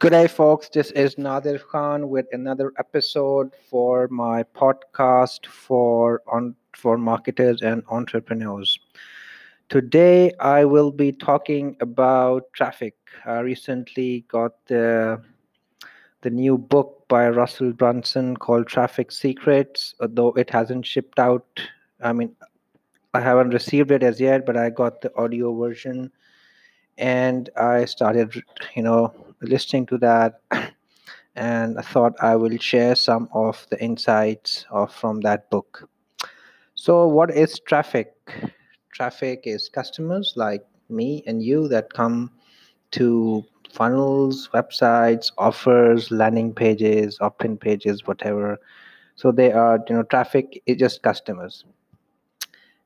Good day, folks. This is Nadir Khan with another episode for my podcast for on for marketers and entrepreneurs. Today, I will be talking about traffic. I recently got the the new book by Russell Brunson called Traffic Secrets, though it hasn't shipped out. I mean, I haven't received it as yet, but I got the audio version and I started, you know, listening to that. And I thought I will share some of the insights of, from that book. So, what is traffic? Traffic is customers like me and you that come to funnels, websites, offers, landing pages, opt-in pages, whatever. So they are, you know, traffic is just customers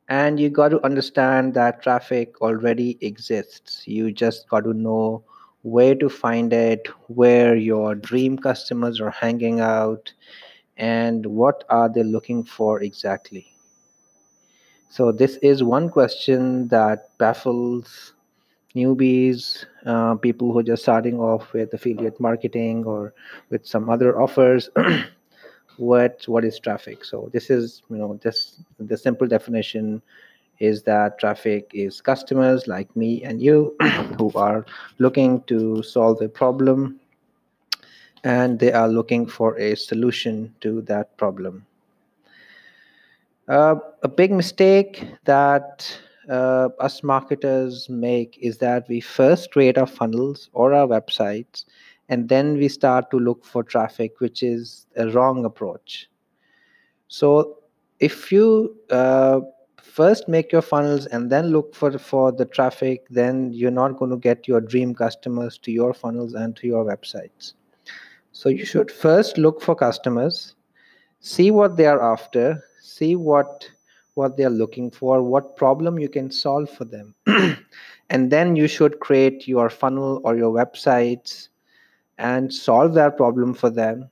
and you got to understand that traffic already exists. You just got to know where to find it where your dream customers are hanging out and what are they looking for exactly. So this is one question that baffles newbies uh, people who are just starting off with affiliate marketing or with some other offers what what is traffic? So this is you know this the simple definition is that traffic is customers like me and you who are looking to solve a problem and they are looking for a solution to that problem. Uh, a big mistake that uh, us marketers make is that we first create our funnels or our websites and then we start to look for traffic which is a wrong approach. So if you uh, first make your funnels and then look for for the traffic then you're not going to get your dream customers to your funnels and to your websites. So you should first look for customers see what they are after see what what they are looking for what problem you can solve for them. And then you should create your funnel or your websites and solve that problem for them.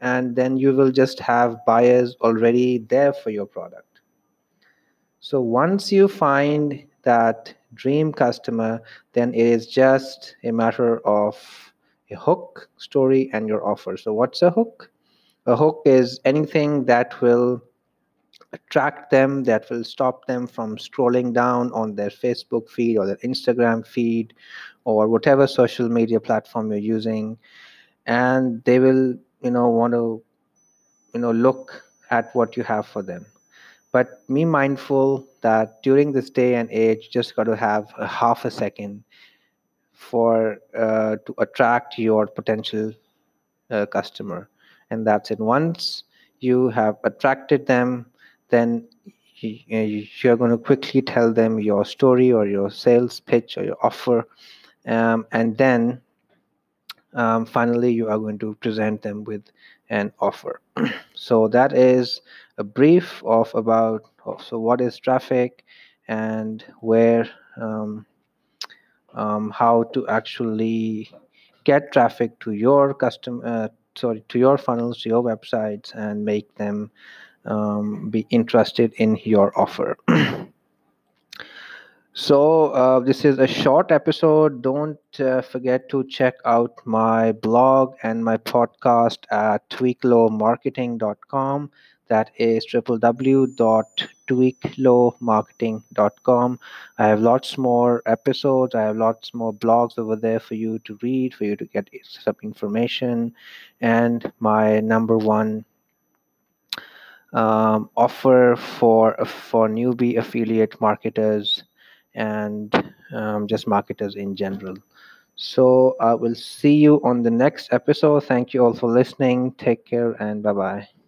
And then you will just have buyers already there for your product. So once you find that dream customer then it is just a matter of a hook story and your offer. So what's a hook? A hook is anything that will attract them that will stop them from scrolling down on their facebook feed or their instagram feed or whatever social media platform you're using. And they will you know want to you know look at what you have for them. But be mindful that during this day and age you just got to have a half a second for uh, to attract your potential uh, customer. And that's it. Once you have attracted them then you're going to quickly tell them your story or your sales pitch or your offer um, and then um, finally you are going to present them with an offer. So that is a brief of about so what is traffic and where um, um, how to actually get traffic to your custom uh, sorry to your funnels to your websites and make them um, be interested in your offer So, uh, this is a short episode. Don't uh, forget to check out my blog and my podcast at tweaklowmarketing.com. That is www.tweaklowmarketing.com. I have lots more episodes. I have lots more blogs over there for you to read, for you to get some information. And my number one um, offer for for newbie affiliate marketers and um, just marketers in general. So I will see you on the next episode. Thank you all for listening. Take care and bye bye.